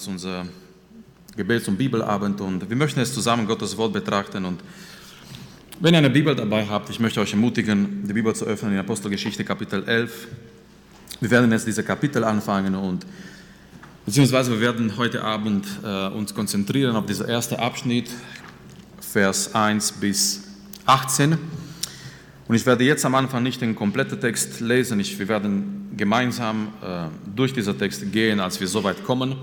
heute Abend zu unser Gebet zum Bibelabend und wir möchten jetzt zusammen Gottes Wort betrachten und wenn ihr eine Bibel dabei habt, ich möchte euch ermutigen, die Bibel zu öffnen in Apostelgeschichte Kapitel 11. Wir werden jetzt diese Kapitel anfangen und beziehungsweise wir werden heute Abend äh, uns konzentrieren auf diesen ersten Abschnitt, Vers 1 bis 18. Und ich werde jetzt am Anfang nicht den kompletten Text lesen, ich, wir werden gemeinsam äh, durch diesen Text gehen, als wir so weit kommen.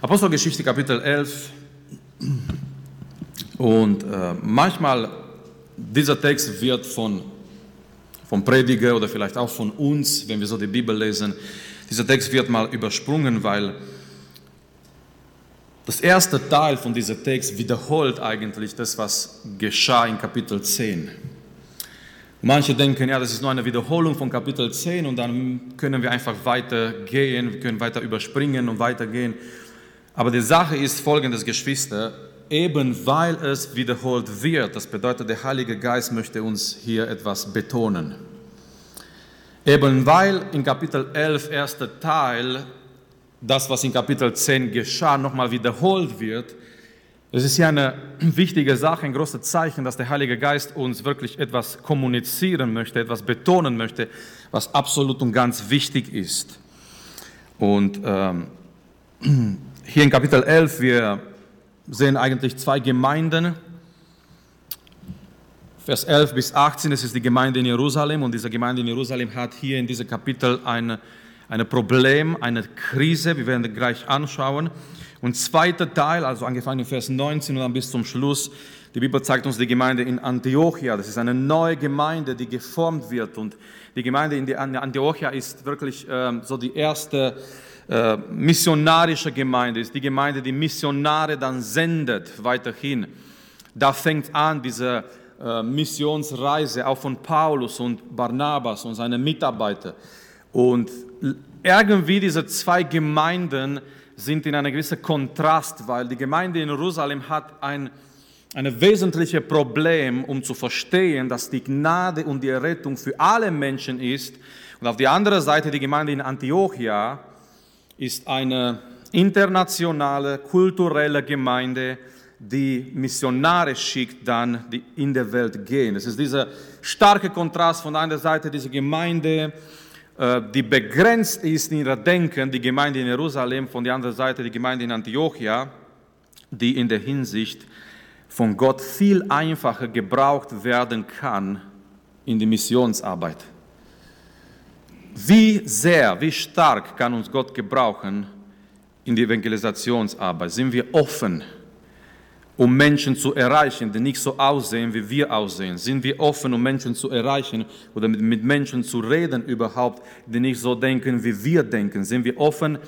Apostelgeschichte Kapitel 11 und äh, manchmal, dieser Text wird von, vom Prediger oder vielleicht auch von uns, wenn wir so die Bibel lesen, dieser Text wird mal übersprungen, weil das erste Teil von diesem Text wiederholt eigentlich das, was geschah in Kapitel 10. Manche denken, ja, das ist nur eine Wiederholung von Kapitel 10 und dann können wir einfach weitergehen, wir können weiter überspringen und weitergehen. Aber die Sache ist folgendes, Geschwister, eben weil es wiederholt wird, das bedeutet, der Heilige Geist möchte uns hier etwas betonen. Eben weil in Kapitel 11, erster Teil, das, was in Kapitel 10 geschah, nochmal wiederholt wird, es ist ja eine wichtige Sache, ein großes Zeichen, dass der Heilige Geist uns wirklich etwas kommunizieren möchte, etwas betonen möchte, was absolut und ganz wichtig ist. Und ähm, hier in Kapitel 11, wir sehen eigentlich zwei Gemeinden. Vers 11 bis 18, es ist die Gemeinde in Jerusalem und diese Gemeinde in Jerusalem hat hier in diesem Kapitel ein eine Problem, eine Krise, wir werden gleich anschauen. Und zweiter Teil, also angefangen in Vers 19 und dann bis zum Schluss, die Bibel zeigt uns die Gemeinde in Antiochia. Das ist eine neue Gemeinde, die geformt wird. Und die Gemeinde in Antiochia ist wirklich ähm, so die erste äh, missionarische Gemeinde, ist die Gemeinde, die Missionare dann sendet weiterhin. Da fängt an diese äh, Missionsreise auch von Paulus und Barnabas und seine Mitarbeiter. Und irgendwie diese zwei Gemeinden sind in einem gewissen Kontrast, weil die Gemeinde in Jerusalem hat ein ein wesentliches Problem, um zu verstehen, dass die Gnade und die Errettung für alle Menschen ist. Und auf der anderen Seite die Gemeinde in Antiochia, ist eine internationale, kulturelle Gemeinde, die Missionare schickt, dann die in der Welt gehen. Es ist dieser starke Kontrast von einer Seite diese Gemeinde, äh, die begrenzt ist in ihrer Denken, die Gemeinde in Jerusalem, von der anderen Seite die Gemeinde in Antiochia, die in der Hinsicht von Gott viel einfacher gebraucht werden kann in die Missionsarbeit. Wie sehr, wie stark kann uns Gott gebrauchen in die Evangelisationsarbeit? Sind wir offen, um Menschen zu erreichen, die nicht so aussehen, wie wir aussehen? Sind wir offen, um Menschen zu erreichen oder mit, Menschen zu reden überhaupt, die nicht so denken, wie wir denken? Sind wir offen,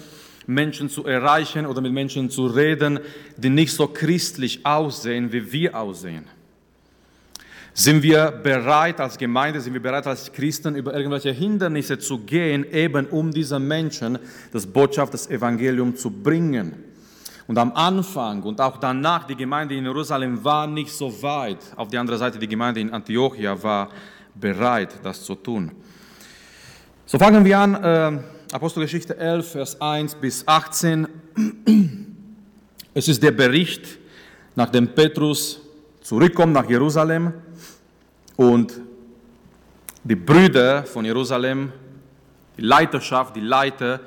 Menschen zu erreichen oder mit Menschen zu reden, die nicht so christlich aussehen, wie wir aussehen? Sind wir bereit als Gemeinde, sind wir bereit als Christen über irgendwelche Hindernisse zu gehen, eben um diesen Menschen das Botschaft, das Evangelium zu bringen? Und am Anfang und auch danach, die Gemeinde in Jerusalem war nicht so weit. Auf der anderen Seite, die Gemeinde in Antiochia war bereit, das zu tun. So fangen wir an, äh, Apostelgeschichte 11, Vers 1 bis 18. Es ist der Bericht, nachdem Petrus zurückkommt nach Jerusalem und die Brüder von Jerusalem, die Leiterschaft, die Leiter,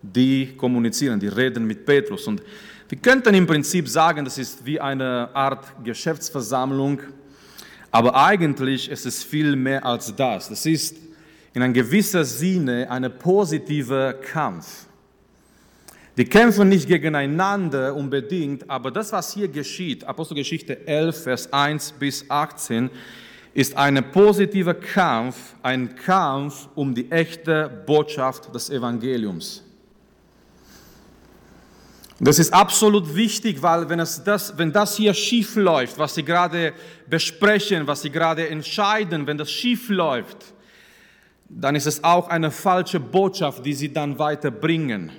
die kommunizieren, die reden mit Petrus. Und wir könnten im Prinzip sagen, das ist wie eine Art Geschäftsversammlung, aber eigentlich ist es viel mehr als das. Das ist in einem gewissen Sinne ein positiver Kampf. Die kämpfen nicht gegeneinander unbedingt, aber das, was hier geschieht, Apostelgeschichte 11, Vers 1 bis 18, ist ein positiver Kampf, ein Kampf um die echte Botschaft des Evangeliums. Das ist absolut wichtig, weil wenn, es das, wenn das hier schief läuft, was Sie gerade besprechen, was Sie gerade entscheiden, wenn das schief läuft, dann ist es auch eine falsche Botschaft, die Sie dann weiterbringen.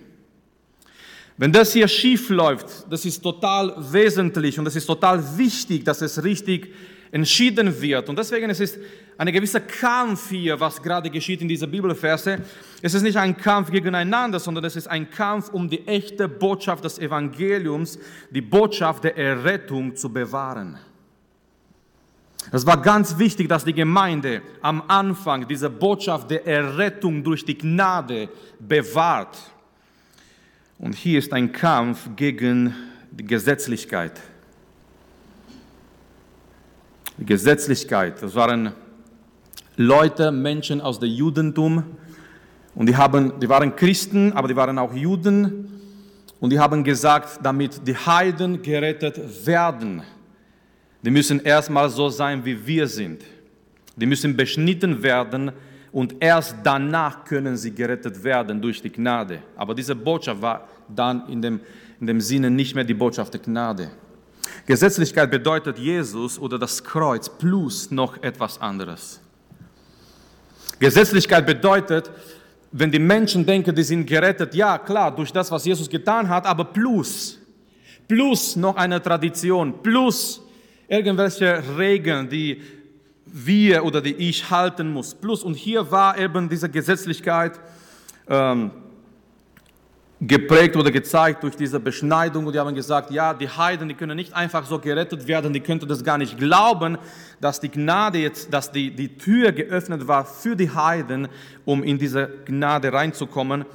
Wenn das hier schief läuft, das ist total wesentlich und das ist total wichtig, dass es richtig entschieden wird. Und deswegen es ist es ein gewisser Kampf hier, was gerade geschieht in dieser Bibelverse. Es ist nicht ein Kampf gegeneinander, sondern es ist ein Kampf um die echte Botschaft des Evangeliums, die Botschaft der Errettung zu bewahren. Es war ganz wichtig, dass die Gemeinde am Anfang diese Botschaft der Errettung durch die Gnade bewahrt. Und hier ist ein Kampf gegen die Gesetzlichkeit. Die Gesetzlichkeit, das waren Leute, Menschen aus dem Judentum und die, haben, die waren Christen, aber die waren auch Juden und die haben gesagt, damit die Heiden gerettet werden, die müssen erstmal so sein, wie wir sind. Die müssen beschnitten werden und erst danach können sie gerettet werden durch die Gnade. Aber diese Botschaft war dann in dem, in dem Sinne nicht mehr die Botschaft der Gnade. Gesetzlichkeit bedeutet Jesus oder das Kreuz plus noch etwas anderes. Gesetzlichkeit bedeutet, wenn die Menschen denken, die sind gerettet, ja klar, durch das, was Jesus getan hat, aber plus, plus noch eine Tradition, plus irgendwelche Regeln, die wir oder die ich halten muss. Plus, und hier war eben diese Gesetzlichkeit ähm, geprägt oder gezeigt durch diese Beschneidung. Und die haben gesagt, ja, die Heiden, die können nicht einfach so gerettet werden, die könnten das gar nicht glauben, dass die Gnade jetzt, dass die, die Tür geöffnet war für die Heiden, um in diese Gnade reinzukommen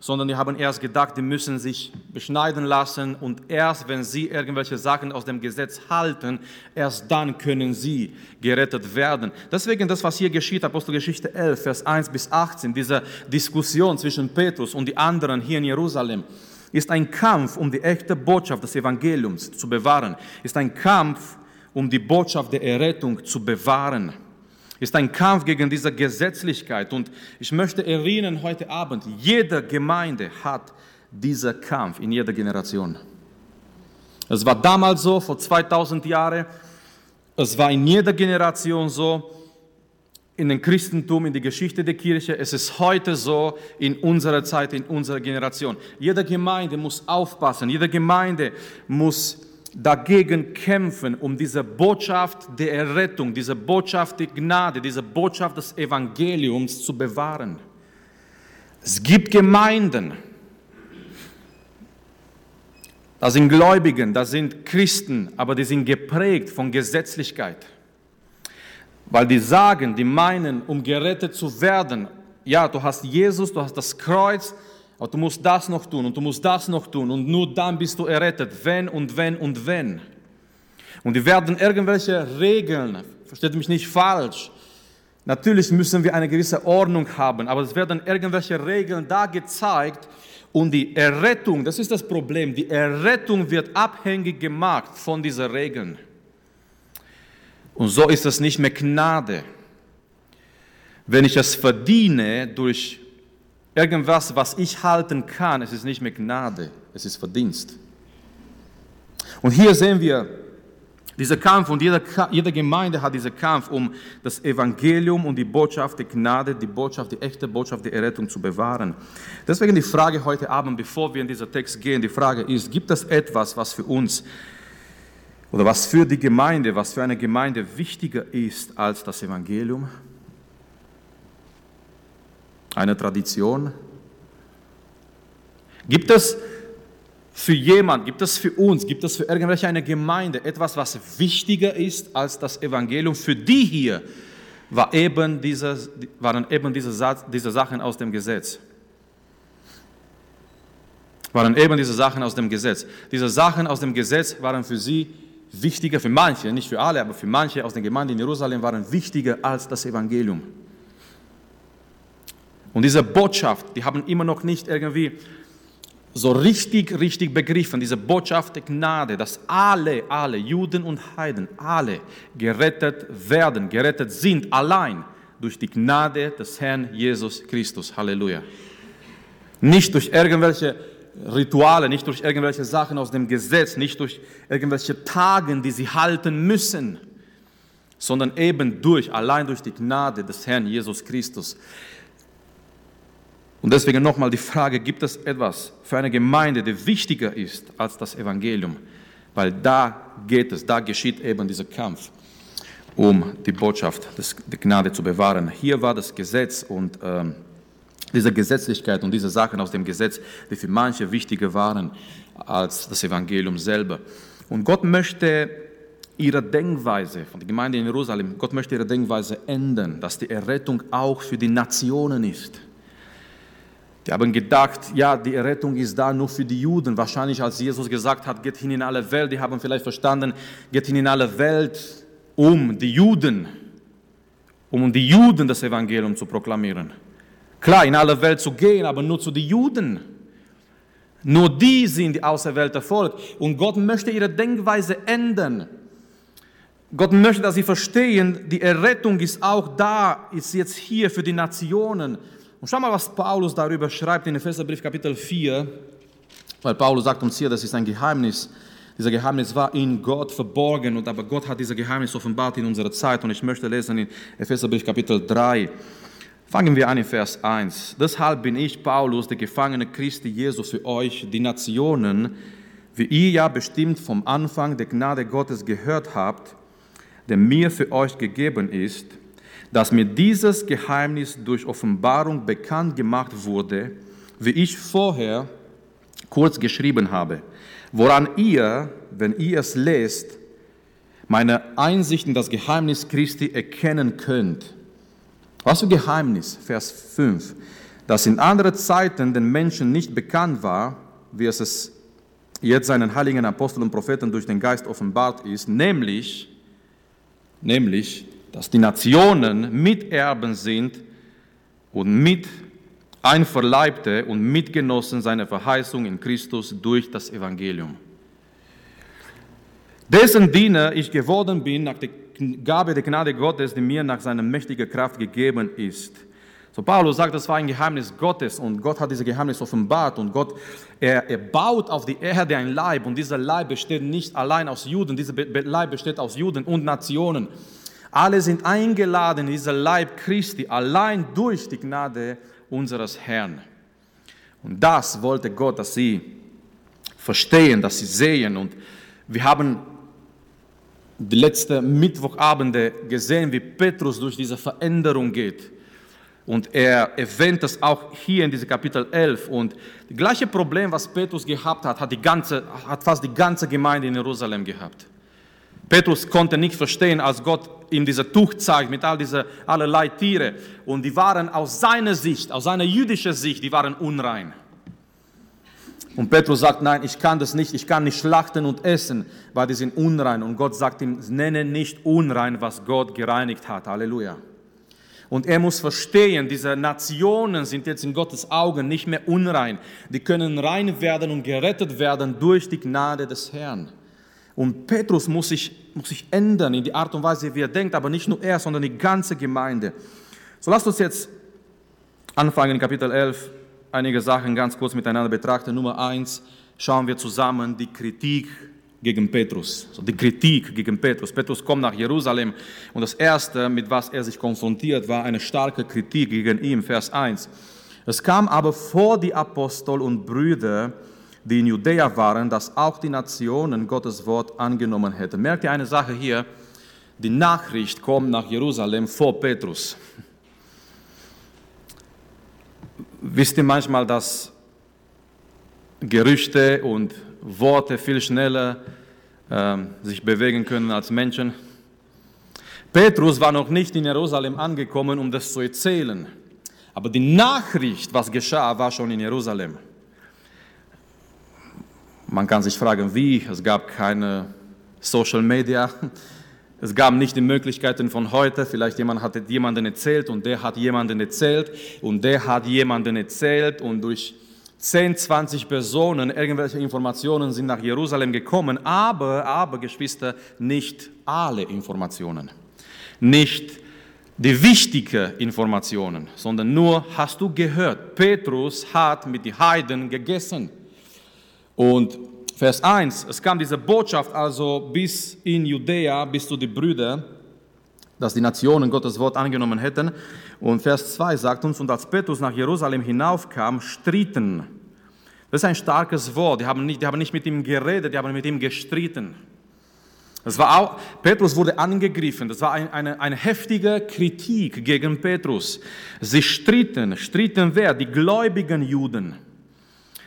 sondern die haben erst gedacht, die müssen sich beschneiden lassen und erst wenn sie irgendwelche Sachen aus dem Gesetz halten, erst dann können sie gerettet werden. Deswegen das, was hier geschieht, Apostelgeschichte 11, Vers 1 bis 18, diese Diskussion zwischen Petrus und die anderen hier in Jerusalem, ist ein Kampf, um die echte Botschaft des Evangeliums zu bewahren, ist ein Kampf, um die Botschaft der Errettung zu bewahren ist ein Kampf gegen diese Gesetzlichkeit. Und ich möchte erinnern heute Abend, jede Gemeinde hat diesen Kampf in jeder Generation. Es war damals so, vor 2000 Jahren. Es war in jeder Generation so. In dem Christentum, in der Geschichte der Kirche. Es ist heute so in unserer Zeit, in unserer Generation. Jede Gemeinde muss aufpassen. Jede Gemeinde muss dagegen kämpfen, um diese Botschaft der Errettung, diese Botschaft der Gnade, diese Botschaft des Evangeliums zu bewahren. Es gibt Gemeinden, da sind Gläubigen, da sind Christen, aber die sind geprägt von Gesetzlichkeit. Weil die sagen, die meinen, um gerettet zu werden, ja, du hast Jesus, du hast das Kreuz, aber du musst das noch tun und du musst das noch tun und nur dann bist du errettet, wenn und wenn und wenn. Und die werden irgendwelche Regeln, versteht mich nicht falsch, natürlich müssen wir eine gewisse Ordnung haben, aber es werden irgendwelche Regeln da gezeigt und die Errettung, das ist das Problem, die Errettung wird abhängig gemacht von diesen Regeln. Und so ist es nicht mehr Gnade. Wenn ich es verdiene durch irgendwas, was ich halten kann, es ist nicht mehr Gnade, es ist Verdienst. Und hier sehen wir dieser Kampf und jede, jede Gemeinde hat diesen Kampf, um das Evangelium und die Botschaft der Gnade, die Botschaft, die echte Botschaft der Errettung zu bewahren. Deswegen die Frage heute Abend, bevor wir in diesen Text gehen, die Frage ist, gibt es etwas, was für uns oder was für die Gemeinde, was für eine Gemeinde wichtiger ist als das Evangelium? Eine Tradition? Gibt es für jemand, gibt es für uns, gibt es für irgendwelche eine Gemeinde etwas, was wichtiger ist als das Evangelium? Für die hier war eben diese, waren eben diese, diese Sachen aus dem Gesetz. Waren eben diese Sachen aus dem Gesetz. Diese Sachen aus dem Gesetz waren für sie wichtiger, für manche, nicht für alle, aber für manche aus den Gemeinden in Jerusalem waren wichtiger als das Evangelium. Und diese Botschaft, die haben immer noch nicht irgendwie so richtig, richtig begriffen, diese Botschaft der Gnade, dass alle, alle, Juden und Heiden, alle gerettet werden, gerettet sind, allein durch die Gnade des Herrn Jesus Christus. Halleluja. Nicht durch irgendwelche Rituale, nicht durch irgendwelche Sachen aus dem Gesetz, nicht durch irgendwelche Tagen, die sie halten müssen, sondern eben durch, allein durch die Gnade des Herrn Jesus Christus. Und deswegen nochmal die Frage, gibt es etwas für eine Gemeinde, die wichtiger ist als das Evangelium? Weil da geht es, da geschieht eben dieser Kampf. um die Botschaft des, der Gnade zu bewahren. Hier war das Gesetz und ähm, diese Gesetzlichkeit und diese Sachen aus dem Gesetz, die für manche wichtiger waren als das Evangelium selber. Und Gott möchte ihre Denkweise von der Gemeinde in Jerusalem, Gott möchte ihre Denkweise ändern, dass die Errettung auch für die Nationen ist. Die haben gedacht, ja, die Errettung ist da nur für die Juden. Wahrscheinlich, als Jesus gesagt hat, geht hin in alle Welt, die haben vielleicht verstanden, geht hin in alle Welt, um die Juden, um die Juden das Evangelium zu proklamieren. Klar, in alle Welt zu gehen, aber nur zu den Juden. Nur die sind die auserwählte Volk. Und Gott möchte ihre Denkweise ändern. Gott möchte, dass sie verstehen, die Errettung ist auch da, ist jetzt hier für die Nationen. Und schau mal, was Paulus darüber schreibt in Epheserbrief Kapitel 4, weil Paulus sagt uns hier, das ist ein Geheimnis. Dieser Geheimnis war in Gott verborgen, und aber Gott hat dieses Geheimnis offenbart in unserer Zeit. Und ich möchte lesen in Epheserbrief Kapitel 3. Fangen wir an in Vers 1. Deshalb bin ich, Paulus, der Gefangene Christi Jesu für euch, die Nationen, wie ihr ja bestimmt vom Anfang der Gnade Gottes gehört habt, der mir für euch gegeben ist, dass mir dieses Geheimnis durch Offenbarung bekannt gemacht wurde, wie ich vorher kurz geschrieben habe, woran ihr, wenn ihr es lest, meine Einsicht in das Geheimnis Christi erkennen könnt. Was für Geheimnis? Vers 5. Das in anderen Zeiten den Menschen nicht bekannt war, wie es es jetzt seinen heiligen Aposteln und Propheten durch den Geist offenbart ist, nämlich, nämlich dass die Nationen Miterben sind und mit Einverleibte und Mitgenossen seiner Verheißung in Christus durch das Evangelium. Dessen Diener ich geworden bin nach der Gabe der Gnade Gottes, die mir nach seiner mächtigen Kraft gegeben ist. So Paulus sagt, das war ein Geheimnis Gottes und Gott hat dieses Geheimnis offenbart und Gott, er, er baut auf die Erde ein Leib und dieser Leib besteht nicht allein aus Juden, dieser Leib besteht aus Juden und Nationen. Alle sind eingeladen in dieser Leib Christi, allein durch die Gnade unseres Herrn. Und das wollte Gott, dass sie verstehen, dass sie sehen. Und wir haben die letzten Mittwochabende gesehen, wie Petrus durch diese Veränderung geht. Und er erwähnt das auch hier in diesem Kapitel 11. Und das gleiche Problem, was Petrus gehabt hat, hat, die ganze, hat fast die ganze Gemeinde in Jerusalem gehabt. Petrus konnte nicht verstehen, als Gott ihm diese Tuch zeigt mit all diese allerlei Tiere. Und die waren aus seiner Sicht, aus seiner jüdischen Sicht, die waren unrein. Und Petrus sagt, nein, ich kann das nicht, ich kann nicht schlachten und essen, weil die sind unrein. Und Gott sagt ihm, nenne nicht unrein, was Gott gereinigt hat. Halleluja. Und er muss verstehen, diese Nationen sind jetzt in Gottes Augen nicht mehr unrein. Die können rein werden und gerettet werden durch die Gnade des Herrn. Und Petrus muss sich, muss sich ändern in die Art und Weise, wie er denkt, aber nicht nur er, sondern die ganze Gemeinde. So lasst uns jetzt anfangen in Kapitel 11, einige Sachen ganz kurz miteinander betrachten. Nummer eins, schauen wir zusammen die Kritik gegen Petrus. So die Kritik gegen Petrus. Petrus kommt nach Jerusalem und das Erste, mit was er sich konfrontiert, war eine starke Kritik gegen ihn. Vers 1. Es kam aber vor die Apostel und Brüder, die in Judäa waren, dass auch die Nationen Gottes Wort angenommen hätten. Merkt ihr eine Sache hier? Die Nachricht kommt nach Jerusalem vor Petrus. Wisst ihr manchmal, dass Gerüchte und Worte viel schneller äh, sich bewegen können als Menschen? Petrus war noch nicht in Jerusalem angekommen, um das zu erzählen. Aber die Nachricht, was geschah, war schon in Jerusalem. Man kann sich fragen, wie. Es gab keine Social Media. Es gab nicht die Möglichkeiten von heute. Vielleicht jemand hat jemanden erzählt und der hat jemanden erzählt und der hat jemanden erzählt und durch 10, 20 Personen irgendwelche Informationen sind nach Jerusalem gekommen. Aber, aber, Geschwister, nicht alle Informationen. Nicht die wichtigen Informationen, sondern nur hast du gehört, Petrus hat mit den Heiden gegessen. Und Vers 1, es kam diese Botschaft also bis in Judäa, bis zu den Brüdern, dass die Nationen Gottes Wort angenommen hätten. Und Vers 2 sagt uns, und als Petrus nach Jerusalem hinaufkam, stritten. Das ist ein starkes Wort. Die haben, nicht, die haben nicht mit ihm geredet, die haben mit ihm gestritten. Das war auch, Petrus wurde angegriffen. Das war ein, eine, eine heftige Kritik gegen Petrus. Sie stritten, stritten wer? Die gläubigen Juden.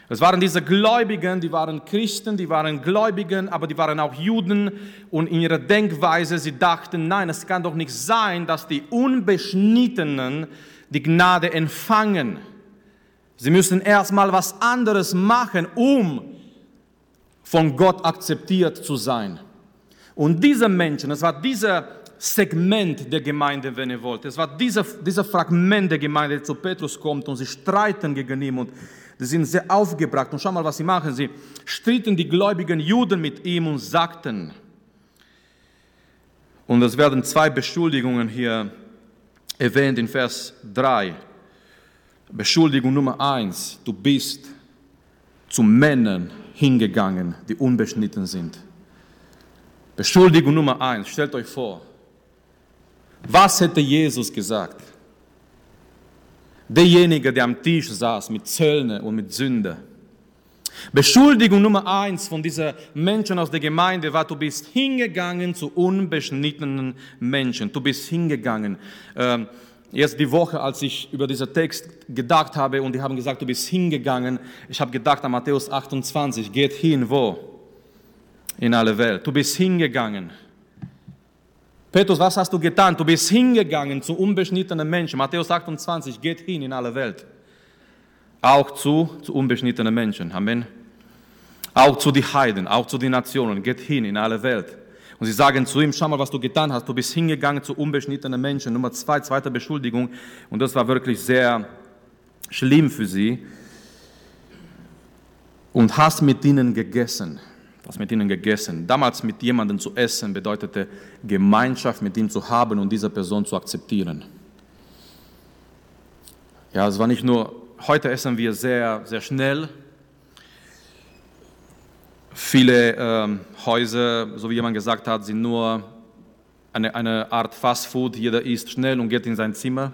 Es waren diese Gläubigen, die waren Christen, die waren Gläubigen, aber die waren auch Juden und in ihrer Denkweise, sie dachten, nein, es kann doch nicht sein, dass die Unbeschnittenen die Gnade empfangen. Sie müssen erstmal was anderes machen, um von Gott akzeptiert zu sein. Und diese Menschen, es war dieser Segment der Gemeinde, wenn ihr wollt, es war dieser, dieser Fragment der Gemeinde, der zu Petrus kommt und sie streiten gegen ihn und sie sind sehr aufgebracht. Und schau mal, was sie machen. Sie stritten die gläubigen Juden mit ihm und sagten, und es werden zwei Beschuldigungen hier erwähnt in Vers 3. Beschuldigung Nummer 1, du bist zu Männern hingegangen, die unbeschnitten sind. Beschuldigung Nummer eins, stellt euch vor, was hätte Jesus gesagt? Derjenige, der am Tisch saß mit Zöllner und mit Sünder. Beschuldigung Nummer eins von dieser Menschen aus der Gemeinde war, du bist hingegangen zu unbeschnittenen Menschen. Du bist hingegangen. Ähm, jetzt die Woche, als ich über diesen Text gedacht habe und die haben gesagt, du bist hingegangen, ich habe gedacht an Matthäus 28, geht hin, wo? in alle Welt. Du bist hingegangen. Petrus, was hast du getan? Du bist hingegangen zu unbeschnittenen Menschen. Matthäus 28, geht hin in alle Welt. Auch zu, zu unbeschnittenen Menschen. Amen. Auch zu den Heiden, auch zu den Nationen. Geht hin in alle Welt. Und sie sagen zu ihm, schau mal, was du getan hast. Du bist hingegangen zu unbeschnittenen Menschen. Nummer zwei, zweite Beschuldigung. Und das war wirklich sehr schlimm für sie. Und hast mit ihnen gegessen was mit ihnen gegessen. Damals mit jemandem zu essen bedeutete Gemeinschaft mit ihm zu haben und diese Person zu akzeptieren. Ja, es war nicht nur, heute essen wir sehr, sehr schnell. Viele ähm, Häuser, so wie jemand gesagt hat, sind nur eine, eine Art Fastfood. Jeder isst schnell und geht in sein Zimmer.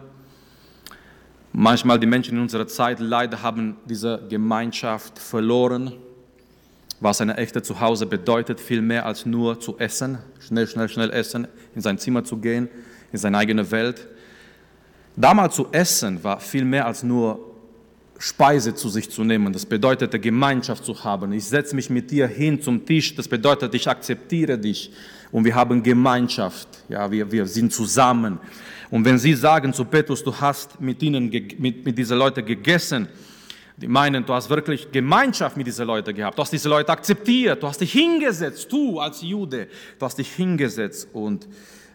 Manchmal die Menschen in unserer Zeit leider haben diese Gemeinschaft verloren was ein echter Zuhause bedeutet, viel mehr als nur zu essen, schnell, schnell, schnell essen, in sein Zimmer zu gehen, in seine eigene Welt. Damals zu essen war viel mehr als nur Speise zu sich zu nehmen. Das bedeutete Gemeinschaft zu haben. Ich setze mich mit dir hin zum Tisch. Das bedeutet, ich akzeptiere dich und wir haben Gemeinschaft. Ja, wir, wir sind zusammen. Und wenn Sie sagen zu Petrus, du hast mit ihnen, mit, mit diesen Leuten gegessen, die meinen, du hast wirklich Gemeinschaft mit diesen Leuten gehabt, du hast diese Leute akzeptiert, du hast dich hingesetzt, du als Jude, du hast dich hingesetzt. Und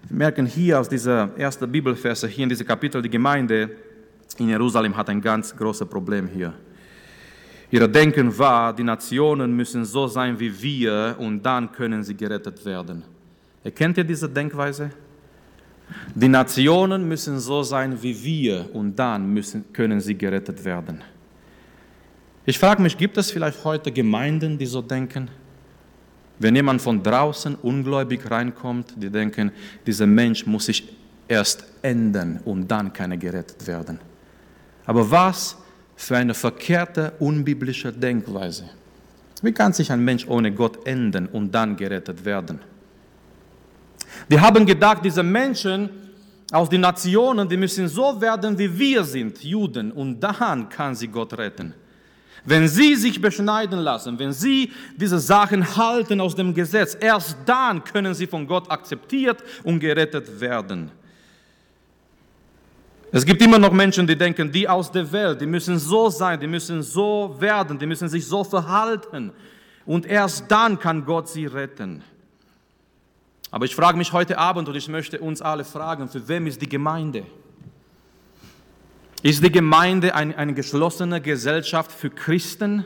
wir merken hier aus dieser ersten Bibelverse, hier in diesem Kapitel, die Gemeinde in Jerusalem hat ein ganz großes Problem hier. Ihr Denken war, die Nationen müssen so sein wie wir und dann können sie gerettet werden. Erkennt ihr diese Denkweise? Die Nationen müssen so sein wie wir und dann müssen, können sie gerettet werden. Ich frage mich, gibt es vielleicht heute Gemeinden, die so denken? Wenn jemand von draußen ungläubig reinkommt, die denken, dieser Mensch muss sich erst ändern und dann kann er gerettet werden. Aber was für eine verkehrte, unbiblische Denkweise. Wie kann sich ein Mensch ohne Gott ändern und dann gerettet werden? Wir haben gedacht, diese Menschen aus den Nationen, die müssen so werden, wie wir sind, Juden, und dann kann sie Gott retten. Wenn sie sich beschneiden lassen, wenn sie diese Sachen halten aus dem Gesetz, erst dann können sie von Gott akzeptiert und gerettet werden. Es gibt immer noch Menschen, die denken, die aus der Welt, die müssen so sein, die müssen so werden, die müssen sich so verhalten. Und erst dann kann Gott sie retten. Aber ich frage mich heute Abend und ich möchte uns alle fragen, für wem ist die Gemeinde? Ist die Gemeinde eine, eine geschlossene Gesellschaft für Christen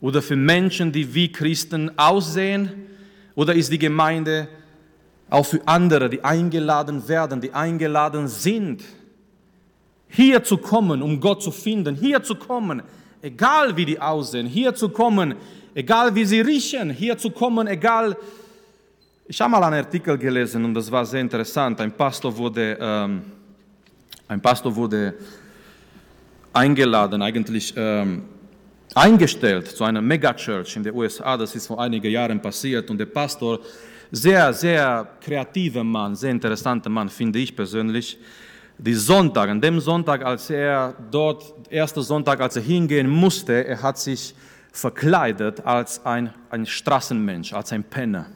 oder für Menschen, die wie Christen aussehen? Oder ist die Gemeinde auch für andere, die eingeladen werden, die eingeladen sind, hier zu kommen, um Gott zu finden, hier zu kommen, egal wie die aussehen, hier zu kommen, egal wie sie riechen, hier zu kommen, egal. Ich habe mal einen Artikel gelesen und das war sehr interessant. Ein Pastor wurde, ähm, ein Pastor wurde eingeladen, eigentlich ähm, eingestellt zu einer Megachurch in den USA. Das ist vor einigen Jahren passiert. Und der Pastor sehr, sehr kreativer Mann, sehr interessanter Mann, finde ich persönlich. Die Sonntag, an dem Sonntag, als er dort, erster Sonntag, als er hingehen musste, er hat sich verkleidet als ein, ein Straßenmensch, als ein Penner.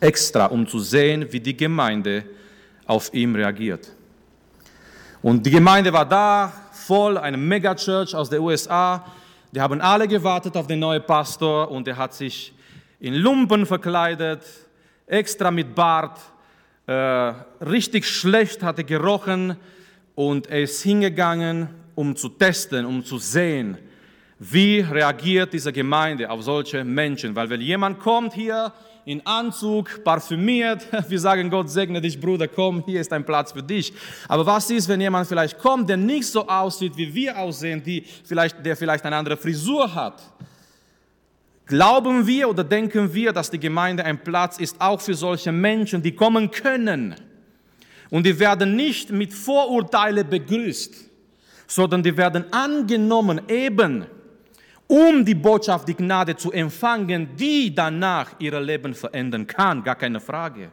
Extra, um zu sehen, wie die Gemeinde auf ihn reagiert. Und die Gemeinde war da, voll, eine Megachurch aus den USA. Die haben alle gewartet auf den neuen Pastor und er hat sich in Lumpen verkleidet, extra mit Bart, äh, richtig schlecht hatte gerochen und er ist hingegangen, um zu testen, um zu sehen, wie reagiert diese Gemeinde auf solche Menschen. Weil wenn jemand kommt hier in Anzug, parfümiert. Wir sagen, Gott segne dich, Bruder, komm, hier ist ein Platz für dich. Aber was ist, wenn jemand vielleicht kommt, der nicht so aussieht, wie wir aussehen, die vielleicht, der vielleicht eine andere Frisur hat? Glauben wir oder denken wir, dass die Gemeinde ein Platz ist, auch für solche Menschen, die kommen können? Und die werden nicht mit Vorurteile begrüßt, sondern die werden angenommen, eben um die Botschaft, die Gnade zu empfangen, die danach ihr Leben verändern kann, gar keine Frage.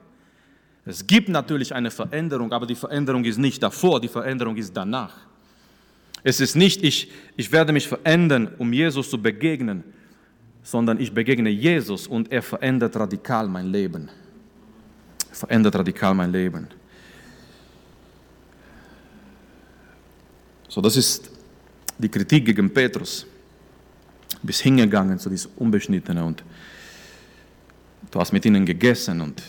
Es gibt natürlich eine Veränderung, aber die Veränderung ist nicht davor, die Veränderung ist danach. Es ist nicht, ich, ich werde mich verändern, um Jesus zu begegnen, sondern ich begegne Jesus und er verändert radikal mein Leben. Er verändert radikal mein Leben. So, das ist die Kritik gegen Petrus bist hingegangen zu diesen Unbeschnittenen und du hast mit ihnen gegessen und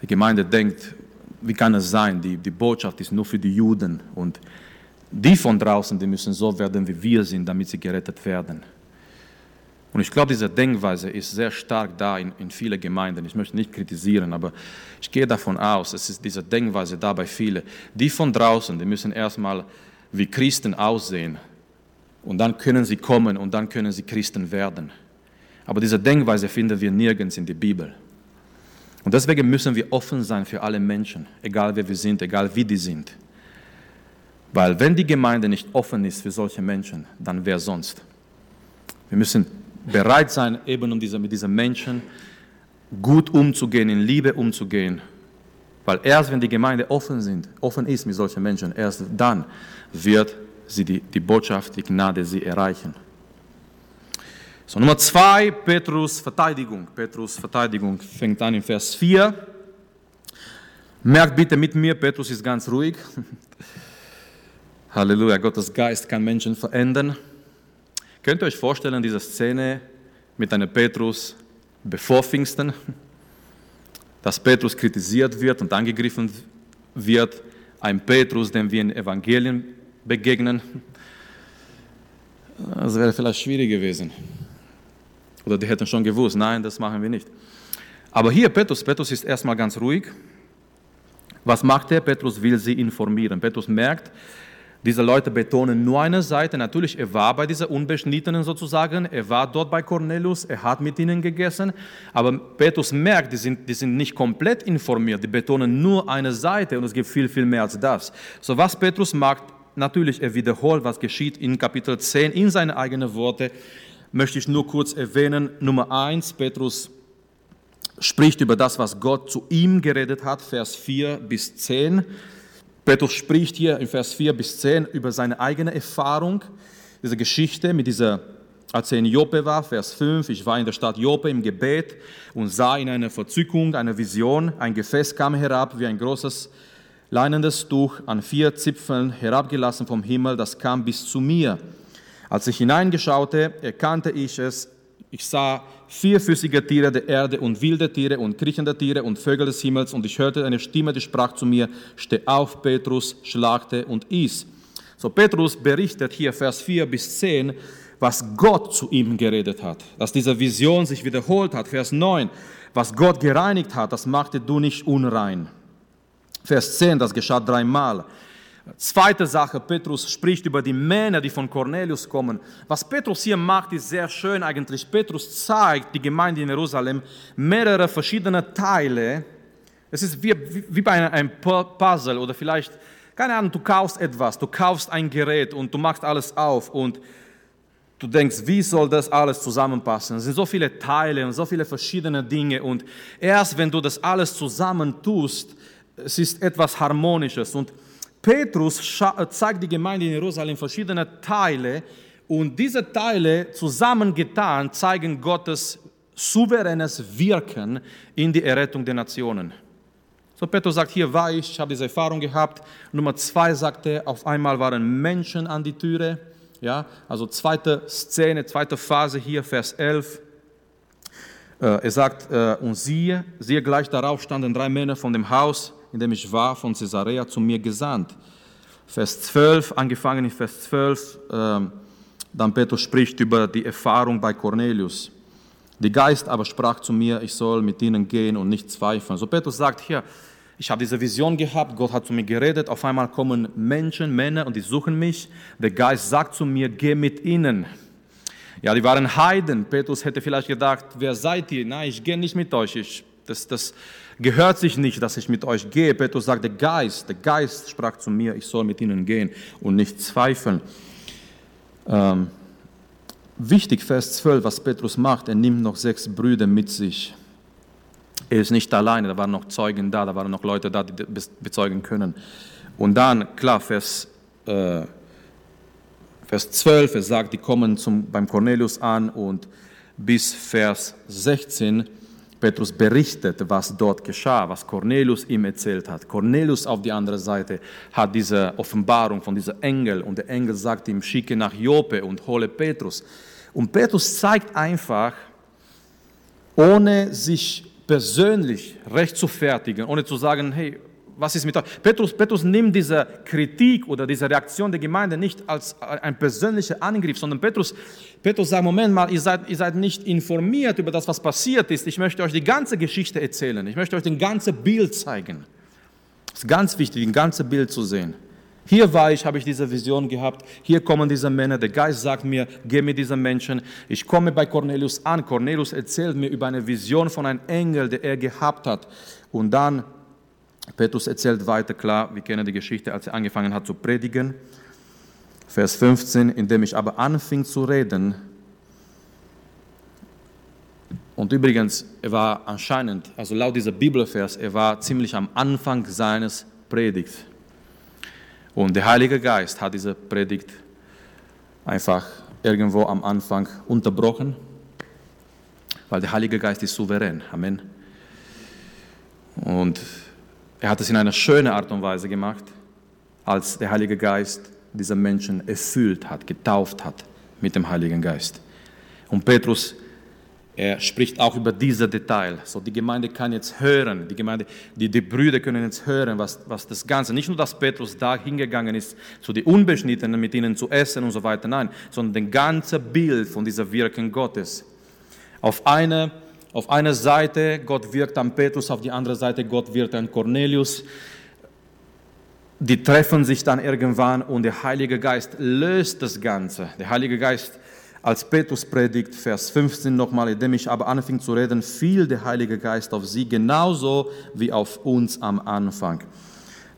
die Gemeinde denkt, wie kann es sein, die, die Botschaft ist nur für die Juden und die von draußen, die müssen so werden, wie wir sind, damit sie gerettet werden. Und ich glaube, diese Denkweise ist sehr stark da in, in vielen Gemeinden. Ich möchte nicht kritisieren, aber ich gehe davon aus, es ist diese Denkweise da bei vielen. Die von draußen, die müssen erstmal wie Christen aussehen, und dann können sie kommen und dann können sie Christen werden. Aber diese Denkweise finden wir nirgends in der Bibel. Und deswegen müssen wir offen sein für alle Menschen, egal wer wir sind, egal wie die sind. Weil wenn die Gemeinde nicht offen ist für solche Menschen, dann wer sonst? Wir müssen bereit sein, eben um diese, mit diesen Menschen gut umzugehen, in Liebe umzugehen. Weil erst wenn die Gemeinde offen, sind, offen ist mit solchen Menschen, erst dann wird sie die, die Botschaft, die Gnade sie erreichen. So, Nummer zwei, Petrus Verteidigung. Petrus Verteidigung fängt an in Vers 4. Merkt bitte mit mir, Petrus ist ganz ruhig. Halleluja, Gottes Geist kann Menschen verändern. Könnt ihr euch vorstellen, diese Szene mit einem Petrus bevor Pfingsten? Dass Petrus kritisiert wird und angegriffen wird. Ein Petrus, den wir in Evangelien begegnen. Das wäre vielleicht schwierig gewesen. Oder die hätten schon gewusst, nein, das machen wir nicht. Aber hier Petrus, Petrus ist erstmal ganz ruhig. Was macht er? Petrus will sie informieren. Petrus merkt, diese Leute betonen nur eine Seite. Natürlich, er war bei dieser Unbeschnittenen sozusagen, er war dort bei Cornelius, er hat mit ihnen gegessen. Aber Petrus merkt, die sind, die sind nicht komplett informiert, die betonen nur eine Seite und es gibt viel, viel mehr als das. So was Petrus macht, natürlich, er wiederholt, was geschieht in Kapitel 10 in seine eigenen Worte, möchte ich nur kurz erwähnen. Nummer 1, Petrus spricht über das, was Gott zu ihm geredet hat, Vers 4 bis 10. Petrus spricht hier in Vers 4 bis 10 über seine eigene Erfahrung, diese Geschichte mit dieser, als er in Joppe war, Vers 5, ich war in der Stadt Joppe im Gebet und sah in einer Verzückung, eine Vision, ein Gefäß kam herab wie ein großes leinendes Tuch an vier Zipfeln herabgelassen vom Himmel, das kam bis zu mir. Als ich hineingeschaute, erkannte ich es. Ich sah vierfüßige Tiere der Erde und wilde Tiere und kriechende Tiere und Vögel des Himmels und ich hörte eine Stimme, die sprach zu mir, steh auf, Petrus, schlagte und iss. So Petrus berichtet hier Vers 4 bis 10, was Gott zu ihm geredet hat, dass diese Vision sich wiederholt hat. Vers 9, was Gott gereinigt hat, das machte du nicht unrein. Vers 10, das geschah dreimal. Zweite Sache, Petrus spricht über die Männer, die von Cornelius kommen. Was Petrus hier macht, ist sehr schön eigentlich. Petrus zeigt die Gemeinde in Jerusalem mehrere verschiedene Teile. Es ist wie, wie bei einem Puzzle oder vielleicht, keine Ahnung, du kaufst etwas, du kaufst ein Gerät und du machst alles auf und du denkst, wie soll das alles zusammenpassen? Es sind so viele Teile und so viele verschiedene Dinge und erst wenn du das alles zusammentust, es ist etwas Harmonisches. Und Petrus zeigt die Gemeinde in Jerusalem verschiedene Teile und diese Teile zusammengetan zeigen Gottes souveränes Wirken in die Errettung der Nationen. So Petrus sagt, hier war ich, ich habe diese Erfahrung gehabt. Nummer zwei sagte, auf einmal waren Menschen an die Türe. Ja, also zweite Szene, zweite Phase hier, Vers 11. Äh, er sagt, äh, und siehe, siehe gleich darauf standen drei Männer von dem Haus, in dem ich war, von Caesarea zu mir gesandt. Vers 12, angefangen in Vers 12, ähm, dann Petrus spricht über die Erfahrung bei Cornelius. Der Geist aber sprach zu mir, ich soll mit ihnen gehen und nicht zweifeln. So Petrus sagt hier, ich habe diese Vision gehabt, Gott hat zu mir geredet, auf einmal kommen Menschen, Männer und die suchen mich. Der Geist sagt zu mir, geh mit ihnen. Ja, die waren Heiden. Petrus hätte vielleicht gedacht, wer seid ihr? Nein, ich gehe nicht mit euch. Ich, das, das gehört sich nicht, dass ich mit euch gehe. Petrus sagt, der Geist, der Geist sprach zu mir, ich soll mit ihnen gehen und nicht zweifeln. Ähm, wichtig, Vers 12, was Petrus macht, er nimmt noch sechs Brüder mit sich. Er ist nicht alleine, da waren noch Zeugen da, da waren noch Leute da, die bezeugen können. Und dann, klar, Vers, äh, Vers 12, er sagt, die kommen zum, beim Cornelius an und bis Vers 16, Petrus berichtet, was dort geschah, was Cornelius ihm erzählt hat. Cornelius auf die andere Seite hat diese Offenbarung von diesem Engel und der Engel sagt ihm, schicke nach Joppe und hole Petrus. Und Petrus zeigt einfach, ohne sich persönlich recht zu fertigen, ohne zu sagen, hey, was ist mit euch? Petrus, Petrus nimmt diese Kritik oder diese Reaktion der Gemeinde nicht als ein persönlicher Angriff, sondern Petrus, Petrus sagt, Moment mal, ihr seid, ihr seid nicht informiert über das, was passiert ist. Ich möchte euch die ganze Geschichte erzählen. Ich möchte euch das ganze Bild zeigen. Es ist ganz wichtig, ein ganzes Bild zu sehen. Hier war ich, habe ich diese Vision gehabt. Hier kommen diese Männer. Der Geist sagt mir, geh mit diesen Menschen. Ich komme bei Cornelius an. Cornelius erzählt mir über eine Vision von einem Engel, der er gehabt hat. Und dann, Petrus erzählt weiter, klar, wir kennen die Geschichte, als er angefangen hat zu predigen. Vers 15, indem ich aber anfing zu reden. Und übrigens, er war anscheinend, also laut dieser Bibelvers, er war ziemlich am Anfang seines Predigts. Und der Heilige Geist hat diese Predigt einfach irgendwo am Anfang unterbrochen, weil der Heilige Geist ist souverän. Amen. Und er hat es in einer schönen Art und Weise gemacht, als der Heilige Geist diese Menschen erfüllt hat, getauft hat mit dem Heiligen Geist. Und Petrus er spricht auch über diese Detail. So, die Gemeinde kann jetzt hören, die, Gemeinde, die, die Brüder können jetzt hören, was, was das Ganze, nicht nur, dass Petrus da hingegangen ist, zu den Unbeschnittenen mit ihnen zu essen und so weiter, nein, sondern das ganze Bild von dieser Wirken Gottes. Auf eine, auf einer Seite Gott wirkt an Petrus, auf die andere Seite Gott wirkt an Cornelius. Die treffen sich dann irgendwann und der Heilige Geist löst das Ganze. Der Heilige Geist als Petrus predigt, Vers 15 nochmal, indem ich aber anfing zu reden, fiel der Heilige Geist auf sie, genauso wie auf uns am Anfang.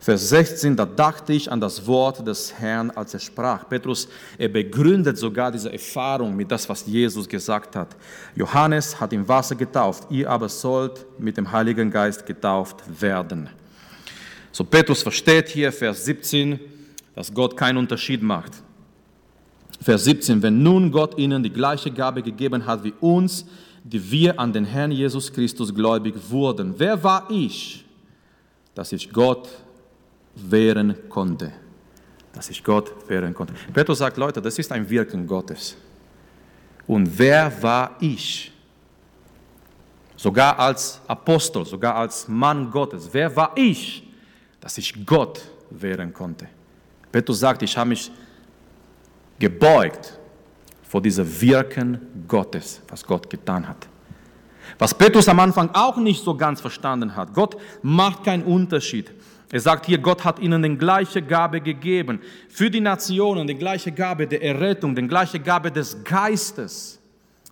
Vers 16, da dachte ich an das Wort des Herrn, als er sprach. Petrus, er begründet sogar diese Erfahrung mit das, was Jesus gesagt hat. Johannes hat im Wasser getauft, ihr aber sollt mit dem Heiligen Geist getauft werden. So Petrus versteht hier, Vers 17, dass Gott keinen Unterschied macht. Vers 17, wenn nun Gott ihnen die gleiche Gabe gegeben hat wie uns, die wir an den Herrn Jesus Christus gläubig wurden, wer war ich, dass ich Gott wehren konnte? Dass ich Gott wehren konnte. Petrus sagt, Leute, das ist ein Wirken Gottes. Und wer war ich? Sogar als Apostel, sogar als Mann Gottes. Wer war ich, dass ich Gott wehren konnte? Petrus sagt, ich habe mich gebeugt vor dieser Wirken Gottes, was Gott getan hat. Was Petrus am Anfang auch nicht so ganz verstanden hat. Gott macht keinen Unterschied. Er sagt hier, Gott hat ihnen die gleiche Gabe gegeben. Für die Nationen die gleiche Gabe der Errettung, die gleiche Gabe des Geistes.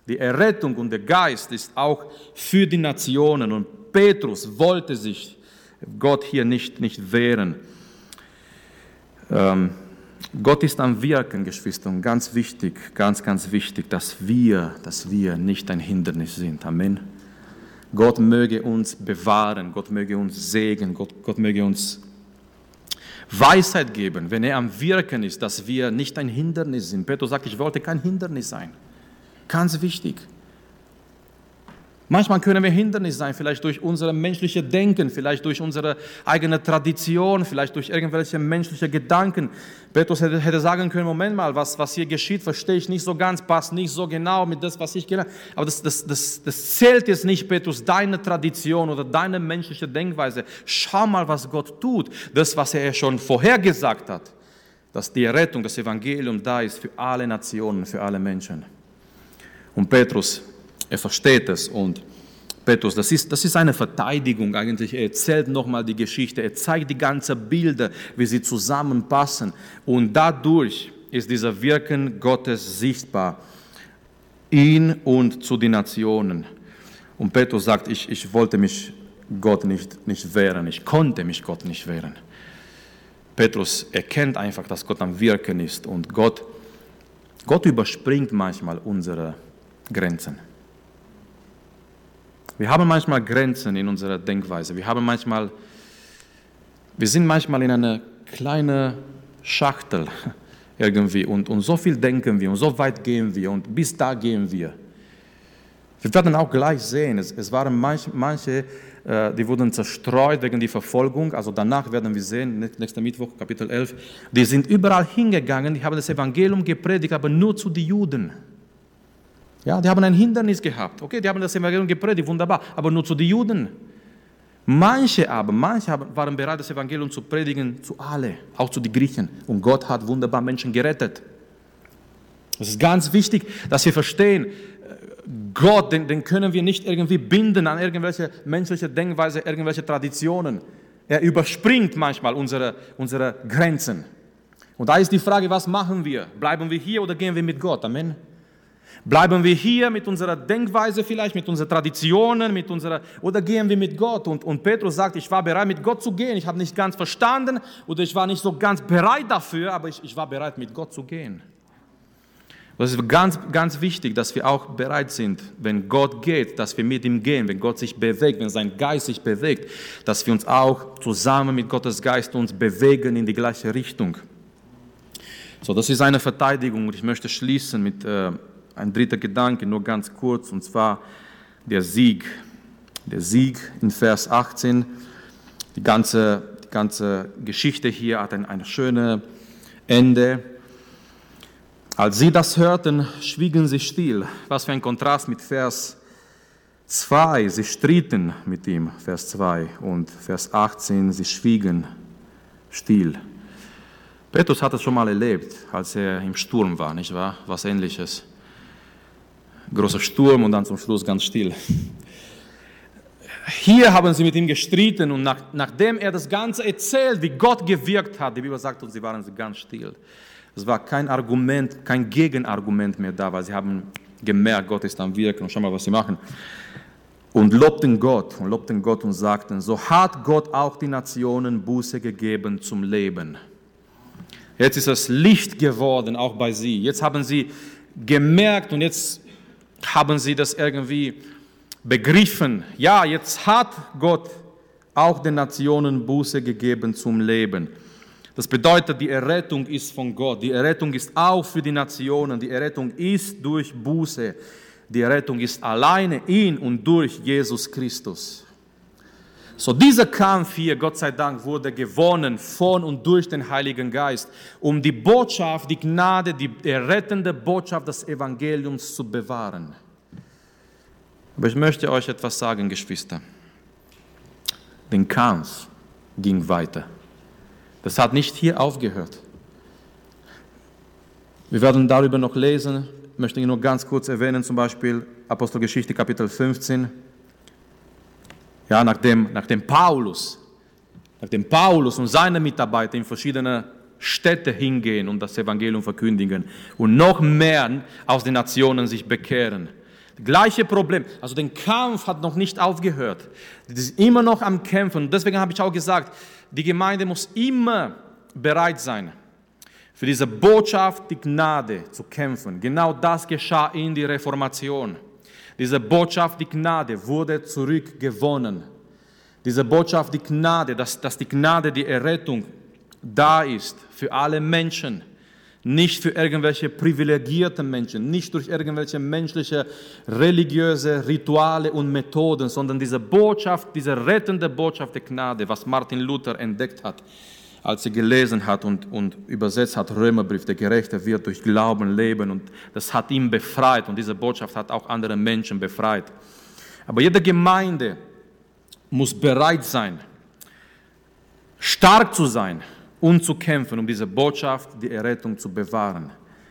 Die Errettung und der Geist ist auch für die Nationen. Und Petrus wollte sich Gott hier nicht, nicht wehren. Ähm, Gott ist am Wirken, Geschwister, und ganz wichtig, ganz, ganz wichtig, dass wir, dass wir nicht ein Hindernis sind. Amen. Gott möge uns bewahren, Gott möge uns segnen, Gott, Gott möge uns Weisheit geben, wenn er am Wirken ist, dass wir nicht ein Hindernis sind. Petrus sagt, ich wollte kein Hindernis sein. Ganz wichtig. Manchmal können wir Hindernis sein, vielleicht durch unser menschliches Denken, vielleicht durch unsere eigene Tradition, vielleicht durch irgendwelche menschliche Gedanken. Petrus hätte, hätte sagen können, Moment mal, was, was hier geschieht, verstehe ich nicht so ganz, passt nicht so genau mit das, was ich gelernt habe. Aber das, das, das, das zählt jetzt nicht, Petrus, deine Tradition oder deine menschliche Denkweise. Schau mal, was Gott tut. Das, was er schon vorher gesagt hat, dass die Rettung, das Evangelium da ist für alle Nationen, für alle Menschen. Und Petrus er versteht es und Petrus, das ist, das ist eine Verteidigung eigentlich. Er erzählt nochmal die Geschichte, er zeigt die ganzen Bilder, wie sie zusammenpassen. Und dadurch ist dieser Wirken Gottes sichtbar in und zu den Nationen. Und Petrus sagt, ich, ich wollte mich Gott nicht, nicht wehren, ich konnte mich Gott nicht wehren. Petrus erkennt einfach, dass Gott am Wirken ist und Gott, Gott überspringt manchmal unsere Grenzen. Wir haben manchmal Grenzen in unserer Denkweise. Wir haben manchmal, wir sind manchmal in einer kleinen Schachtel irgendwie und, und so viel denken wir und so weit gehen wir und bis da gehen wir. Wir werden auch gleich sehen, es, es waren manche, manche äh, die wurden zerstreut wegen der Verfolgung, also danach werden wir sehen, nächster Mittwoch, Kapitel 11, die sind überall hingegangen, die haben das Evangelium gepredigt, aber nur zu den Juden. Ja, die haben ein Hindernis gehabt. Okay, die haben das Evangelium gepredigt, wunderbar, aber nur zu den Juden. Manche aber, manche waren bereit, das Evangelium zu predigen zu alle, auch zu den Griechen. Und Gott hat wunderbar Menschen gerettet. Es ist ganz wichtig, dass wir verstehen, Gott, den, den können wir nicht irgendwie binden an irgendwelche menschliche Denkweise, irgendwelche Traditionen. Er überspringt manchmal unsere, unsere Grenzen. Und da ist die Frage, was machen wir? Bleiben wir hier oder gehen wir mit Gott? Amen. Bleiben wir hier mit unserer Denkweise vielleicht, mit unseren Traditionen, mit unserer, oder gehen wir mit Gott? Und, und Petrus sagt, ich war bereit, mit Gott zu gehen. Ich habe nicht ganz verstanden oder ich war nicht so ganz bereit dafür, aber ich, ich war bereit, mit Gott zu gehen. Das ist ganz, ganz wichtig, dass wir auch bereit sind, wenn Gott geht, dass wir mit ihm gehen, wenn Gott sich bewegt, wenn sein Geist sich bewegt, dass wir uns auch zusammen mit Gottes Geist uns bewegen in die gleiche Richtung. So, das ist eine Verteidigung und ich möchte schließen mit äh, ein dritter Gedanke, nur ganz kurz, und zwar der Sieg. Der Sieg in Vers 18. Die ganze, die ganze Geschichte hier hat ein, ein schönes Ende. Als sie das hörten, schwiegen sie still. Was für ein Kontrast mit Vers 2. Sie stritten mit ihm, Vers 2. Und Vers 18, sie schwiegen still. Petrus hat es schon mal erlebt, als er im Sturm war, nicht wahr? Was ähnliches großer Sturm und dann zum Schluss ganz still. Hier haben sie mit ihm gestritten und nach, nachdem er das Ganze erzählt, wie Gott gewirkt hat, die Bibel sagt uns, sie waren ganz still. Es war kein Argument, kein Gegenargument mehr da, weil sie haben gemerkt, Gott ist am Wirken und schau mal, was sie machen. Und lobten Gott und lobten Gott und sagten, so hat Gott auch die Nationen Buße gegeben zum Leben. Jetzt ist es Licht geworden, auch bei sie. Jetzt haben sie gemerkt und jetzt haben sie das irgendwie begriffen. Ja, jetzt hat Gott auch den Nationen Buße gegeben zum Leben. Das bedeutet, die Errettung ist von Gott. Die Errettung ist auch für die Nationen. Die Errettung ist durch Buße. Die Errettung ist alleine in und durch Jesus Christus. So dieser Kampf hier, Gott sei Dank, wurde gewonnen von und durch den Heiligen Geist, um die Botschaft, die Gnade, die errettende Botschaft des Evangeliums zu bewahren. Aber ich möchte euch etwas sagen, Geschwister. Den Kampf ging weiter. Das hat nicht hier aufgehört. Wir werden darüber noch lesen. Ich möchte nur ganz kurz erwähnen, zum Beispiel Apostelgeschichte Kapitel 15 ja, nachdem, nachdem Paulus, nachdem Paulus und seine Mitarbeiter in verschiedene Städte hingehen und das Evangelium verkündigen und noch mehr aus den Nationen sich bekehren. Gleiche Problem. Also der Kampf hat noch nicht aufgehört. Die ist immer noch am Kämpfen. Und deswegen habe ich auch gesagt, die Gemeinde muss immer bereit sein. für diese Botschaft, die Gnade zu kämpfen. Genau das geschah in die Reformation. Diese Botschaft, die Gnade, wurde zurückgewonnen. Diese Botschaft, die Gnade, dass, dass die Gnade, die Errettung da ist für alle Menschen, nicht für irgendwelche privilegierten Menschen, nicht durch irgendwelche menschliche, religiöse Rituale und Methoden, sondern diese Botschaft, diese rettende Botschaft der Gnade, was Martin Luther entdeckt hat, als er gelesen hat und, und übersetzt hat, Römerbrief, der Gerechte wird durch Glauben leben und das hat ihn befreit und diese Botschaft hat auch andere Menschen befreit. Aber jede Gemeinde muss bereit sein, stark zu sein und zu kämpfen, um diese Botschaft, die Errettung zu bewahren.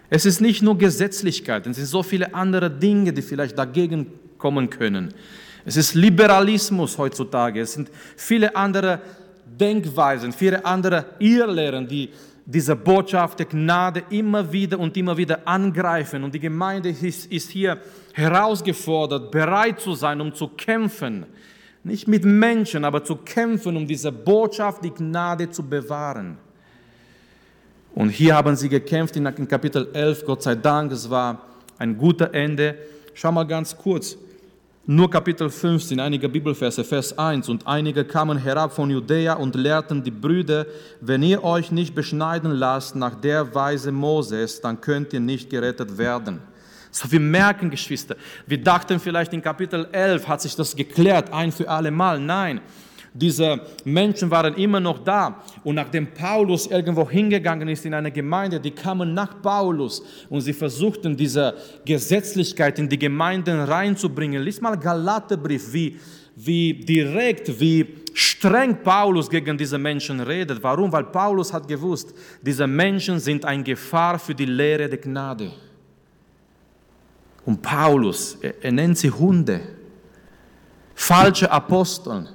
Es ist nicht nur Gesetzlichkeit, es sind so viele andere Dinge, die vielleicht dagegen kommen können. Es ist Liberalismus heutzutage, es sind viele andere Denkweisen, viele andere Irrlehren, die diese Botschaft der Gnade immer wieder und immer wieder angreifen. Und die Gemeinde ist, ist hier herausgefordert, bereit zu sein, um zu kämpfen. Nicht mit Menschen, aber zu kämpfen, um diese Botschaft, die Gnade zu bewahren. Und hier haben sie gekämpft in Kapitel 11, Gott sei Dank, es war ein guter Ende. Schau mal ganz kurz, nur Kapitel 15, einige Bibelverse, Vers 1. Und einige kamen herab von Judäa und lehrten die Brüder, wenn ihr euch nicht beschneiden lasst nach der Weise Moses, dann könnt ihr nicht gerettet werden. So, wir merken, Geschwister, wir dachten vielleicht in Kapitel 11 hat sich das geklärt, ein für alle Mal. Nein, diese Menschen waren immer noch da. Und nachdem Paulus irgendwo hingegangen ist in eine Gemeinde, die kamen nach Paulus und sie versuchten, diese Gesetzlichkeit in die Gemeinden reinzubringen. Lies mal Galaterbrief, wie, wie direkt, wie streng Paulus gegen diese Menschen redet. Warum? Weil Paulus hat gewusst, diese Menschen sind eine Gefahr für die Lehre der Gnade. Und Paulus, er, er nennt sie Hunde, falsche Aposteln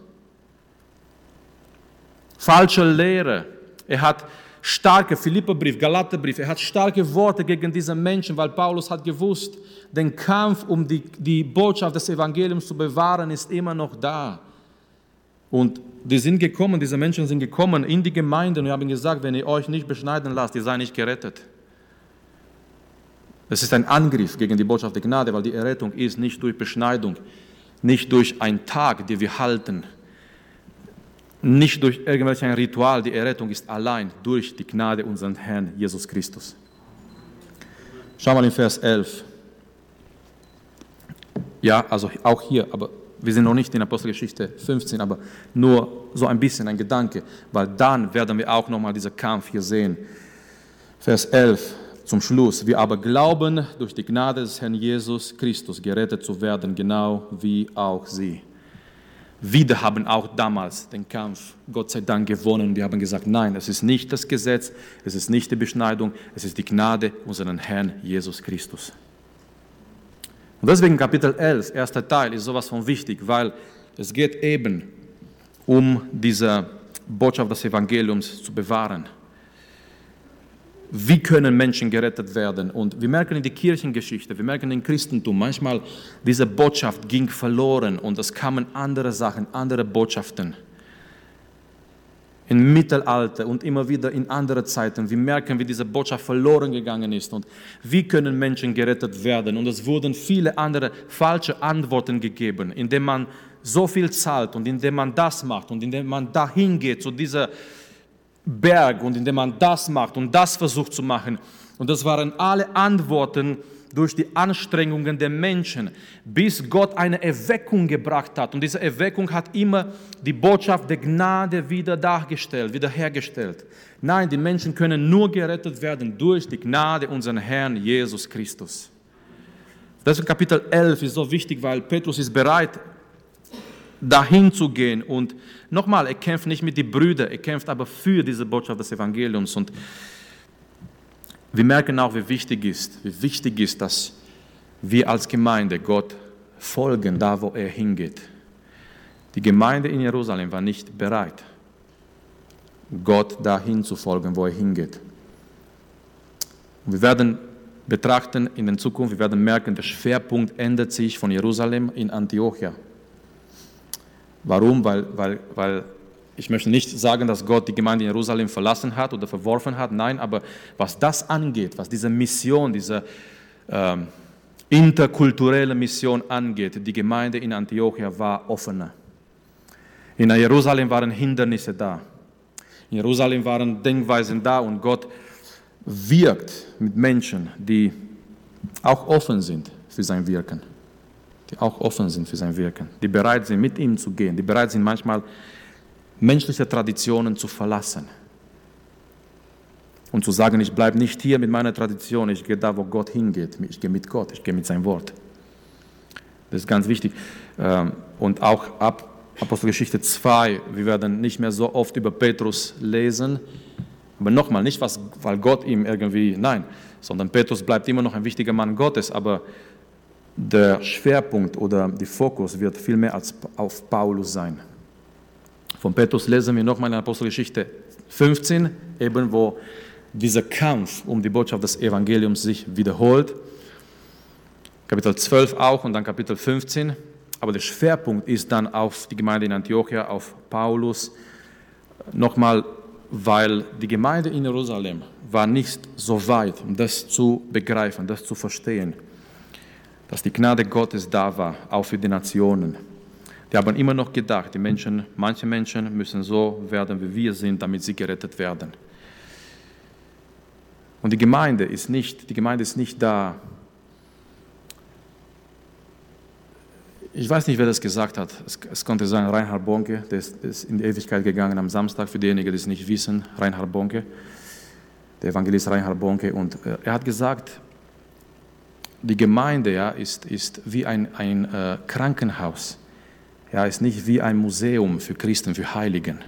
falsche Lehre. Er hat starke, Philipperbrief, Galaterbrief, er hat starke Worte gegen diese Menschen, weil Paulus hat gewusst, den Kampf um die, die Botschaft des Evangeliums zu bewahren ist immer noch da. Und die sind gekommen, diese Menschen sind gekommen in die Gemeinde und haben gesagt, wenn ihr euch nicht beschneiden lasst, ihr seid nicht gerettet. Das ist ein Angriff gegen die Botschaft der Gnade, weil die Errettung ist nicht durch Beschneidung, nicht durch einen Tag, den wir halten, nicht durch irgendwelch Ritual, die Errettung ist allein durch die Gnade unseres Herrn Jesus Christus. Schau mal in Vers 11. Ja, also auch hier, aber wir sind noch nicht in Apostelgeschichte 15, aber nur so ein bisschen ein Gedanke, weil dann werden wir auch nochmal diesen Kampf hier sehen. Vers 11 zum Schluss. Wir aber glauben, durch die Gnade des Herrn Jesus Christus gerettet zu werden, genau wie auch sie. Wir haben auch damals den Kampf, Gott sei Dank, gewonnen. Wir haben gesagt, nein, es ist nicht das Gesetz, es ist nicht die Beschneidung, es ist die Gnade unseres Herrn Jesus Christus. Und deswegen Kapitel 11, erster Teil, ist sowas von wichtig, weil es geht eben um diese Botschaft des Evangeliums zu bewahren wie können Menschen gerettet werden. Und wir merken in der Kirchengeschichte, wir merken im Christentum, manchmal diese Botschaft ging verloren und es kamen andere Sachen, andere Botschaften. Im Mittelalter und immer wieder in anderen Zeiten. Wir merken, wie diese Botschaft verloren gegangen ist und wie können Menschen gerettet werden. Und es wurden viele andere falsche Antworten gegeben, indem man so viel zahlt und indem man das macht und indem man dahin geht zu dieser Berg und indem man das macht und das versucht zu machen. Und das waren alle Antworten durch die Anstrengungen der Menschen, bis Gott eine Erweckung gebracht hat. Und diese Erweckung hat immer die Botschaft der Gnade wieder dargestellt, wiederhergestellt. Nein, die Menschen können nur gerettet werden durch die Gnade unseres Herrn Jesus Christus. Das Kapitel 11 ist so wichtig, weil Petrus ist bereit, dahin zu gehen. Und nochmal, er kämpft nicht mit den Brüdern, er kämpft aber für diese Botschaft des Evangeliums. Und wir merken auch, wie wichtig ist, wie wichtig ist, dass wir als Gemeinde Gott folgen, da wo er hingeht. Die Gemeinde in Jerusalem war nicht bereit, Gott dahin zu folgen, wo er hingeht. Und wir werden betrachten in der Zukunft, wir werden merken, der Schwerpunkt ändert sich von Jerusalem in Antiochia. Warum? Weil, weil, weil ich möchte nicht sagen, dass Gott die Gemeinde in Jerusalem verlassen hat oder verworfen hat, nein, aber was das angeht, was diese Mission, diese ähm, interkulturelle Mission angeht, die Gemeinde in Antiochia war offener. In Jerusalem waren Hindernisse da. In Jerusalem waren Denkweisen da und Gott wirkt mit Menschen, die auch offen sind für sein Wirken. Die auch offen sind für sein Wirken. Die bereit sind, mit ihm zu gehen. Die bereit sind, manchmal menschliche Traditionen zu verlassen. Und zu sagen, ich bleibe nicht hier mit meiner Tradition, ich gehe da, wo Gott hingeht. Ich gehe mit Gott, ich gehe mit seinem Wort. Das ist ganz wichtig. Ähm, und auch ab Apostelgeschichte 2, wir werden nicht mehr so oft über Petrus lesen, aber nochmal, nicht was, weil Gott ihm irgendwie, nein, sondern Petrus bleibt immer noch ein wichtiger Mann Gottes, aber der Schwerpunkt oder der Fokus wird viel mehr als auf Paulus sein. Von Petrus lesen wir nochmal in Apostelgeschichte 15, eben wo dieser Kampf um die Botschaft des Evangeliums sich wiederholt. Kapitel 12 auch und dann Kapitel 15. Aber der Schwerpunkt ist dann auf die Gemeinde in Antiochia, auf Paulus. Nochmal, weil die Gemeinde in Jerusalem war nicht so weit, um das zu begreifen, das zu verstehen, dass die Gnade Gottes da war, auch für die Nationen. Die haben immer noch gedacht, die Menschen, manche Menschen müssen so werden, wie wir sind, damit sie gerettet werden. Und die Gemeinde ist nicht, die Gemeinde ist nicht da. Ich weiß nicht, wer das gesagt hat. Es, es konnte sein Reinhard Bonke, der ist, ist, in die Ewigkeit gegangen am Samstag, für diejenigen, die es nicht wissen, Reinhard Bonke, der Evangelist Reinhard Bonke. Und äh, er hat gesagt, die Gemeinde ja, ist, ist wie ein, ein äh, Krankenhaus ja, ist nicht wie ein Museum für Christen, für Heiligen.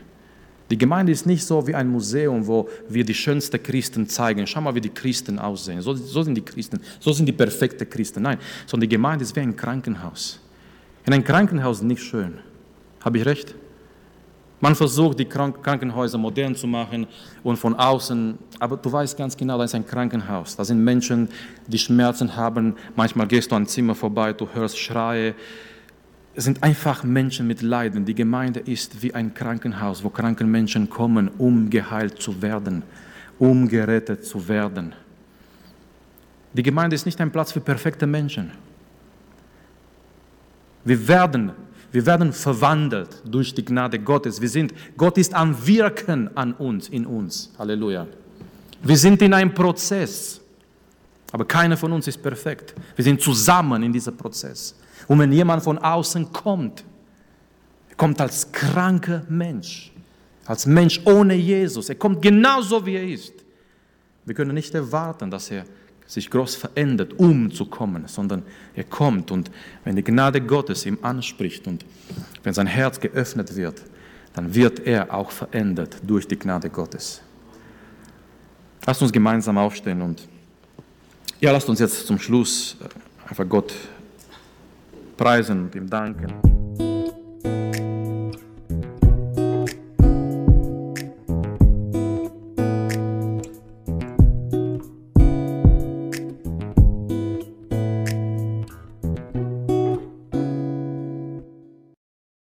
Die Gemeinde ist nicht so wie ein Museum, wo wir die schönsten Christen zeigen. Schau mal, wie die Christen aussehen. So, so sind die Christen, so sind die perfekten Christen. Nein, sondern die Gemeinde ist wie ein Krankenhaus. In einem Krankenhaus nicht schön. Habe ich recht? Man versucht, die Krankenhäuser modern zu machen und von außen, aber du weißt ganz genau, da ist ein Krankenhaus. Da sind Menschen, die Schmerzen haben. Manchmal gehst du an Zimmer vorbei, du hörst Schreie, es sind einfach Menschen mit Leiden. Die Gemeinde ist wie ein Krankenhaus, wo kranke Menschen kommen, um geheilt zu werden, um gerettet zu werden. Die Gemeinde ist nicht ein Platz für perfekte Menschen. Wir werden, wir werden verwandelt durch die Gnade Gottes. Wir sind, Gott ist am Wirken an uns, in uns. Halleluja. Wir sind in einem Prozess, aber keiner von uns ist perfekt. Wir sind zusammen in diesem Prozess. Und wenn jemand von außen kommt, er kommt als kranker Mensch, als Mensch ohne Jesus, er kommt genauso wie er ist. Wir können nicht erwarten, dass er sich groß verändert, um zu kommen, sondern er kommt und wenn die Gnade Gottes ihm anspricht und wenn sein Herz geöffnet wird, dann wird er auch verändert durch die Gnade Gottes. Lasst uns gemeinsam aufstehen und ja, lasst uns jetzt zum Schluss einfach Gott preisen und ihm danken.